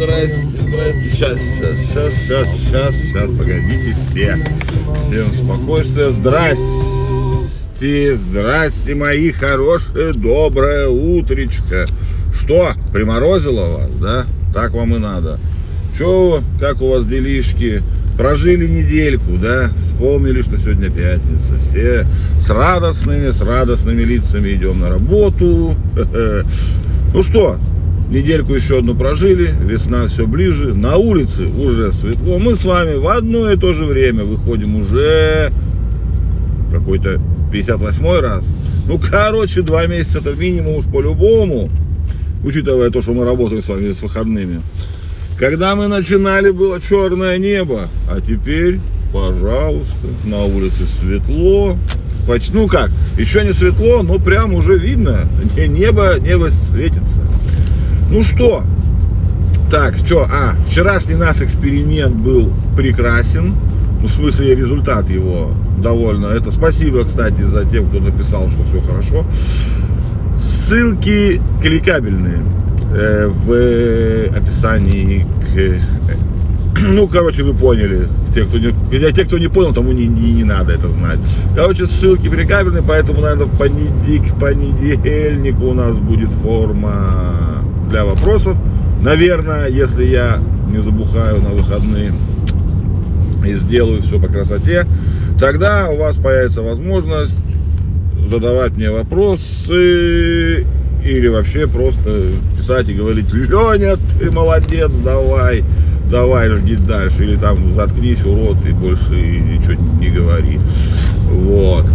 Здрасте, здрасте. Сейчас, сейчас, сейчас, сейчас, сейчас, погодите все. Всем спокойствия. Здрасте, здрасте, мои хорошие, доброе утречко. Что, приморозило вас, да? Так вам и надо. Че, как у вас делишки? Прожили недельку, да? Вспомнили, что сегодня пятница. Все с радостными, с радостными лицами идем на работу. Ну что, Недельку еще одну прожили, весна все ближе, на улице уже светло. Мы с вами в одно и то же время выходим уже какой-то 58 раз. Ну, короче, два месяца это минимум уж по-любому, учитывая то, что мы работаем с вами с выходными. Когда мы начинали, было черное небо, а теперь, пожалуйста, на улице светло. Почти, ну как, еще не светло, но прям уже видно, небо, небо светится. Ну что, так, что, а, вчерашний наш эксперимент был прекрасен, ну, в смысле, результат его довольно. Это спасибо, кстати, за тех, кто написал, что все хорошо. Ссылки кликабельные в описании к... э, Ну, короче, вы поняли. Те, кто не, для тех, кто не понял, тому не, не, не надо это знать. Короче, ссылки кликабельные, поэтому, наверное, в понедельник, к понедельнику у нас будет форма для вопросов. Наверное, если я не забухаю на выходные и сделаю все по красоте, тогда у вас появится возможность задавать мне вопросы или вообще просто писать и говорить, Леня, ты молодец, давай, давай, жги дальше, или там заткнись, урод, и больше ничего не говори. Вот.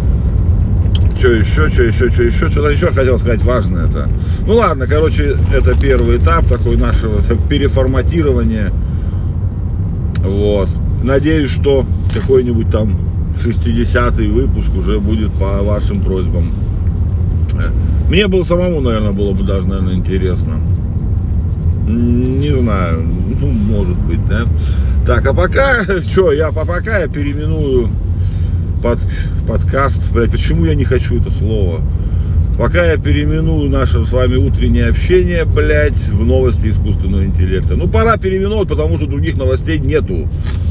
Что еще, что еще, что еще, что-то еще хотел сказать важное это. Ну ладно, короче, это первый этап такой нашего переформатирования. Вот. Надеюсь, что какой-нибудь там 60-й выпуск уже будет по вашим просьбам. Мне было самому, наверное, было бы даже, наверное, интересно. Не знаю, ну, может быть, да. Так, а пока, что, я по пока я переименую под, подкаст. Блять, почему я не хочу это слово? Пока я переименую наше с вами утреннее общение, блядь, в новости искусственного интеллекта. Ну, пора переименовать, потому что других новостей нету,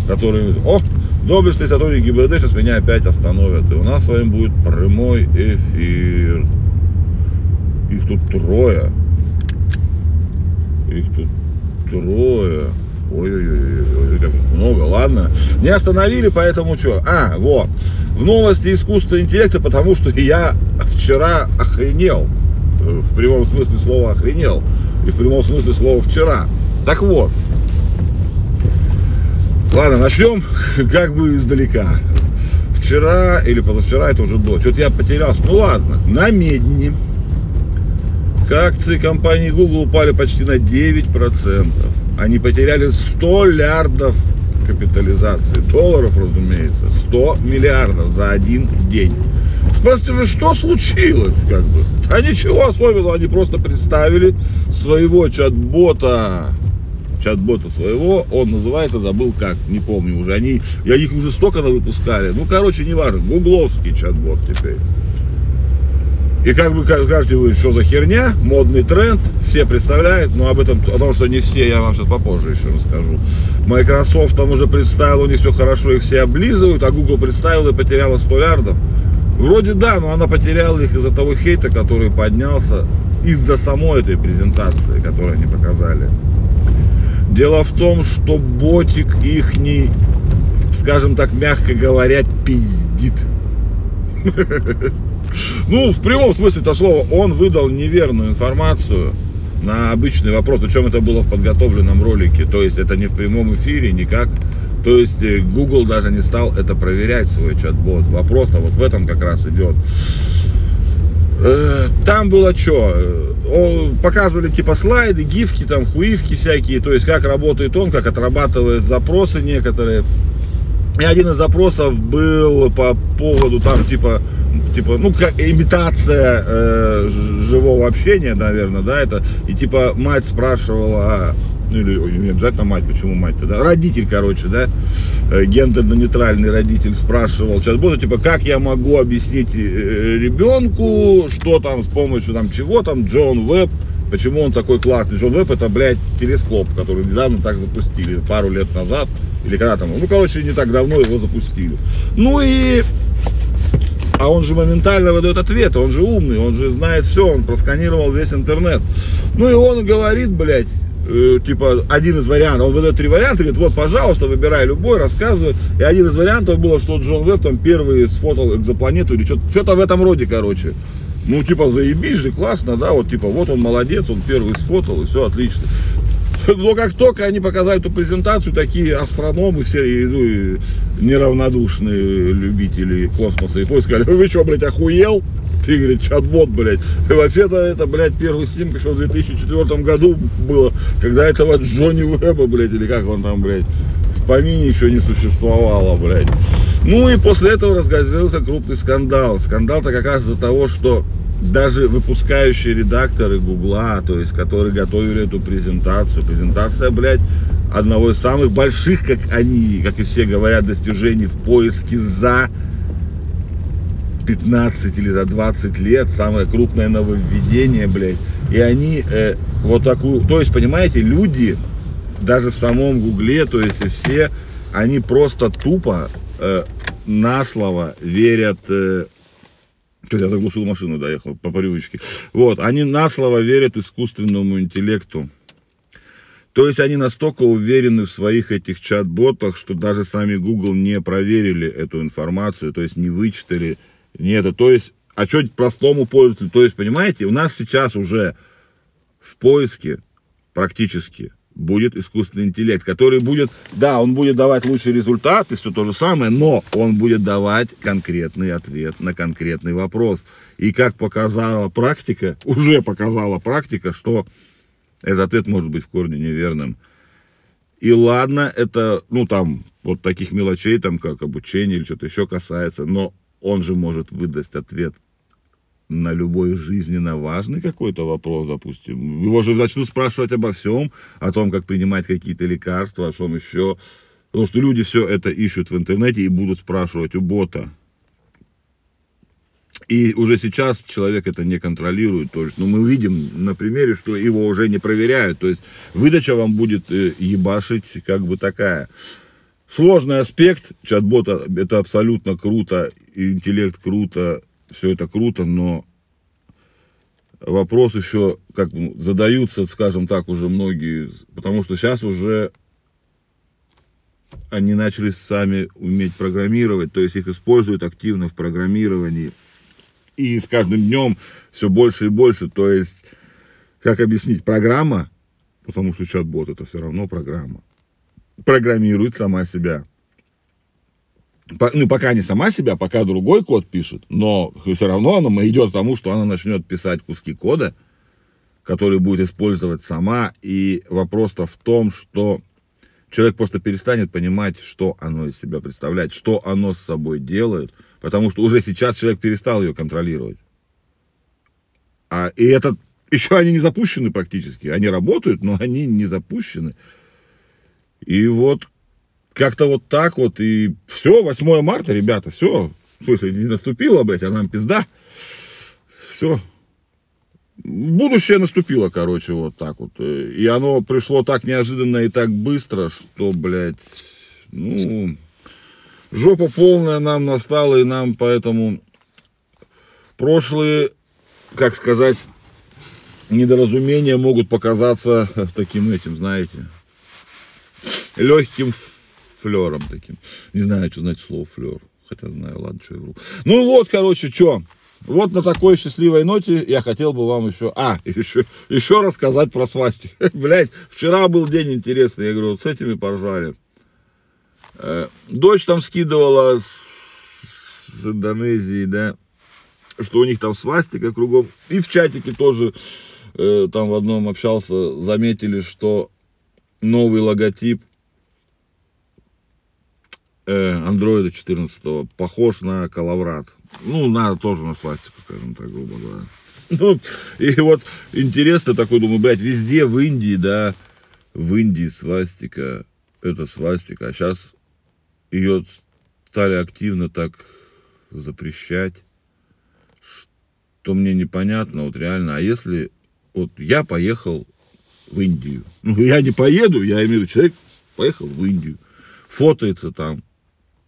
которые... О, доблестный сотрудник ГИБДД сейчас меня опять остановят. И у нас с вами будет прямой эфир. Их тут трое. Их тут трое. Ой-ой-ой, как много, ладно. Не остановили, поэтому что? А, вот. В новости искусственного интеллекта, потому что я вчера охренел. В прямом смысле слова охренел. И в прямом смысле слова вчера. Так вот. Ладно, начнем как бы издалека. Вчера или позавчера это уже было. Что-то я потерялся. Ну ладно, на медне. Акции компании Google упали почти на 9%. Они потеряли 100 лярдов капитализации. Долларов, разумеется. 100 миллиардов за один день. Спросите же, что случилось, как бы? А ничего особенного, они просто представили своего чат-бота, чат-бота своего, он называется, забыл как, не помню уже, они, я их уже столько выпускали, ну, короче, не важно, гугловский чат-бот теперь. И как бы скажете вы, что за херня, модный тренд, все представляют, но об этом, о том, что не все, я вам сейчас попозже еще расскажу. Microsoft там уже представил, у них все хорошо, их все облизывают, а Google представил и потеряла 100 лярдов. Вроде да, но она потеряла их из-за того хейта, который поднялся из-за самой этой презентации, которую они показали. Дело в том, что ботик ихний, скажем так, мягко говоря, пиздит. Ну, в прямом смысле этого слова, он выдал неверную информацию на обычный вопрос, причем это было в подготовленном ролике, то есть это не в прямом эфире, никак. То есть э, Google даже не стал это проверять, свой чат-бот. Вопрос-то вот в этом как раз идет. Э, Там было что? Показывали типа слайды, гифки, там хуивки всякие, то есть как работает он, как отрабатывает запросы некоторые. И один из запросов был по поводу там типа типа, ну, как имитация э, живого общения, наверное, да, это, и типа мать спрашивала, ну или не обязательно мать, почему мать тогда, родитель, короче, да, э, гендерно-нейтральный родитель спрашивал чат-бота, типа, как я могу объяснить э, ребенку, что там с помощью там чего там, Джон Веб, почему он такой классный. Джон Веб это, блядь, телескоп, который недавно так запустили, пару лет назад, или когда там, ну, короче, не так давно его запустили. Ну и а он же моментально выдает ответ, он же умный, он же знает все, он просканировал весь интернет. Ну и он говорит, блядь, э, типа, один из вариантов, он выдает три варианта, говорит, вот, пожалуйста, выбирай любой, рассказывай. И один из вариантов было, что Джон Веб там первый сфотал экзопланету или что-то в этом роде, короче. Ну, типа, заебись же, классно, да, вот, типа, вот он молодец, он первый сфотал, и все отлично. Но как только они показали эту презентацию, такие астрономы все, ну, и неравнодушные любители космоса и поиска сказали, вы что, блядь, охуел? Ты, говорит, чат-бот, блядь. И вообще-то это, блядь, первый снимок еще в 2004 году было, когда этого Джонни Уэба, блядь, или как он там, блядь, в помине еще не существовало, блядь. Ну и после этого разгорелся крупный скандал. Скандал-то как раз из-за того, что даже выпускающие редакторы Гугла, то есть, которые готовили эту презентацию, презентация, блядь, одного из самых больших, как они, как и все говорят, достижений в поиске за 15 или за 20 лет, самое крупное нововведение, блядь. И они э, вот такую, то есть, понимаете, люди, даже в самом Гугле, то есть и все, они просто тупо э, на слово верят э, что я заглушил машину, доехал по привычке. Вот, они на слово верят искусственному интеллекту. То есть они настолько уверены в своих этих чат-ботах, что даже сами Google не проверили эту информацию, то есть не вычитали, не это. То есть, а что простому пользователю? То есть, понимаете, у нас сейчас уже в поиске практически будет искусственный интеллект, который будет, да, он будет давать лучший результат и все то же самое, но он будет давать конкретный ответ на конкретный вопрос. И как показала практика, уже показала практика, что этот ответ может быть в корне неверным. И ладно, это, ну там, вот таких мелочей, там, как обучение или что-то еще касается, но он же может выдать ответ на любой жизненно важный какой-то вопрос, допустим. Его же начнут спрашивать обо всем, о том, как принимать какие-то лекарства, о чем еще. Потому что люди все это ищут в интернете и будут спрашивать у бота. И уже сейчас человек это не контролирует. То есть, ну, мы видим на примере, что его уже не проверяют. То есть, выдача вам будет э, ебашить как бы такая. Сложный аспект чат-бота, это абсолютно круто, интеллект круто, все это круто, но вопрос еще как задаются, скажем так, уже многие, потому что сейчас уже они начали сами уметь программировать, то есть их используют активно в программировании. И с каждым днем все больше и больше. То есть, как объяснить, программа, потому что чат-бот это все равно программа, программирует сама себя ну, пока не сама себя, пока другой код пишет, но все равно она идет к тому, что она начнет писать куски кода, которые будет использовать сама. И вопрос-то в том, что человек просто перестанет понимать, что оно из себя представляет, что оно с собой делает, потому что уже сейчас человек перестал ее контролировать. А, и это еще они не запущены практически. Они работают, но они не запущены. И вот как-то вот так вот, и все, 8 марта, ребята, все, в смысле, не наступило, блядь, а нам пизда, все, будущее наступило, короче, вот так вот, и оно пришло так неожиданно и так быстро, что, блядь, ну, жопа полная нам настала, и нам поэтому прошлые, как сказать, недоразумения могут показаться таким этим, знаете, легким флером таким. Не знаю, что значит слово флер. Хотя знаю, ладно, что я вру. Ну вот, короче, что. Вот на такой счастливой ноте я хотел бы вам еще, а, еще, еще рассказать про свастик. Блять, вчера был день интересный, я говорю, вот с этими поржали. Э, дочь там скидывала с, с Индонезии, да, что у них там свастика кругом. И в чатике тоже, э, там в одном общался, заметили, что новый логотип андроида 14 похож на Калаврат. Ну, на, тоже на свастику, скажем так, грубо говоря. Ну, и вот интересно такой, думаю, блядь, везде в Индии, да, в Индии свастика, это свастика, а сейчас ее стали активно так запрещать, что мне непонятно, вот реально, а если вот я поехал в Индию, ну я не поеду, я имею в виду, человек поехал в Индию, фотоется там,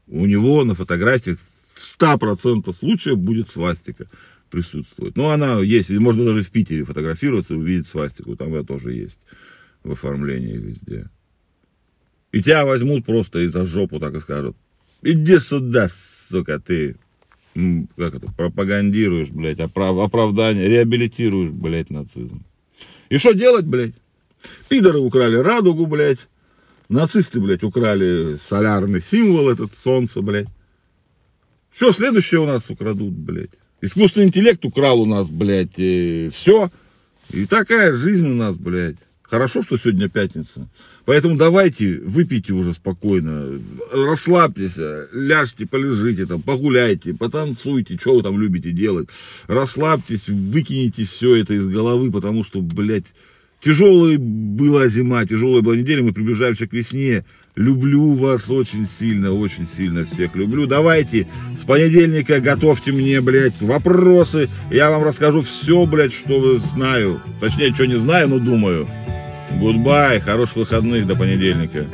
у него на фотографиях в 100% случаев будет свастика присутствовать. Ну, она есть, можно даже в Питере фотографироваться и увидеть свастику, там она тоже есть в оформлении везде. И тебя возьмут просто и за жопу так и скажут, иди сюда, сука, ты, как это, пропагандируешь, блядь, оправ- оправдание, реабилитируешь, блядь, нацизм. И что делать, блядь? Пидоры украли радугу, блядь. Нацисты, блядь, украли солярный символ, этот солнце, блядь. Все, следующее у нас украдут, блядь. Искусственный интеллект украл у нас, блядь, все. И такая жизнь у нас, блядь. Хорошо, что сегодня пятница. Поэтому давайте, выпейте уже спокойно, расслабьтесь, ляжьте, полежите там, погуляйте, потанцуйте, что вы там любите делать. Расслабьтесь, выкинете все это из головы, потому что, блядь, тяжелая была зима, тяжелая была неделя, мы приближаемся к весне. Люблю вас очень сильно, очень сильно всех люблю. Давайте с понедельника готовьте мне, блядь, вопросы. Я вам расскажу все, блядь, что знаю. Точнее, что не знаю, но думаю. Гудбай, хороших выходных до понедельника.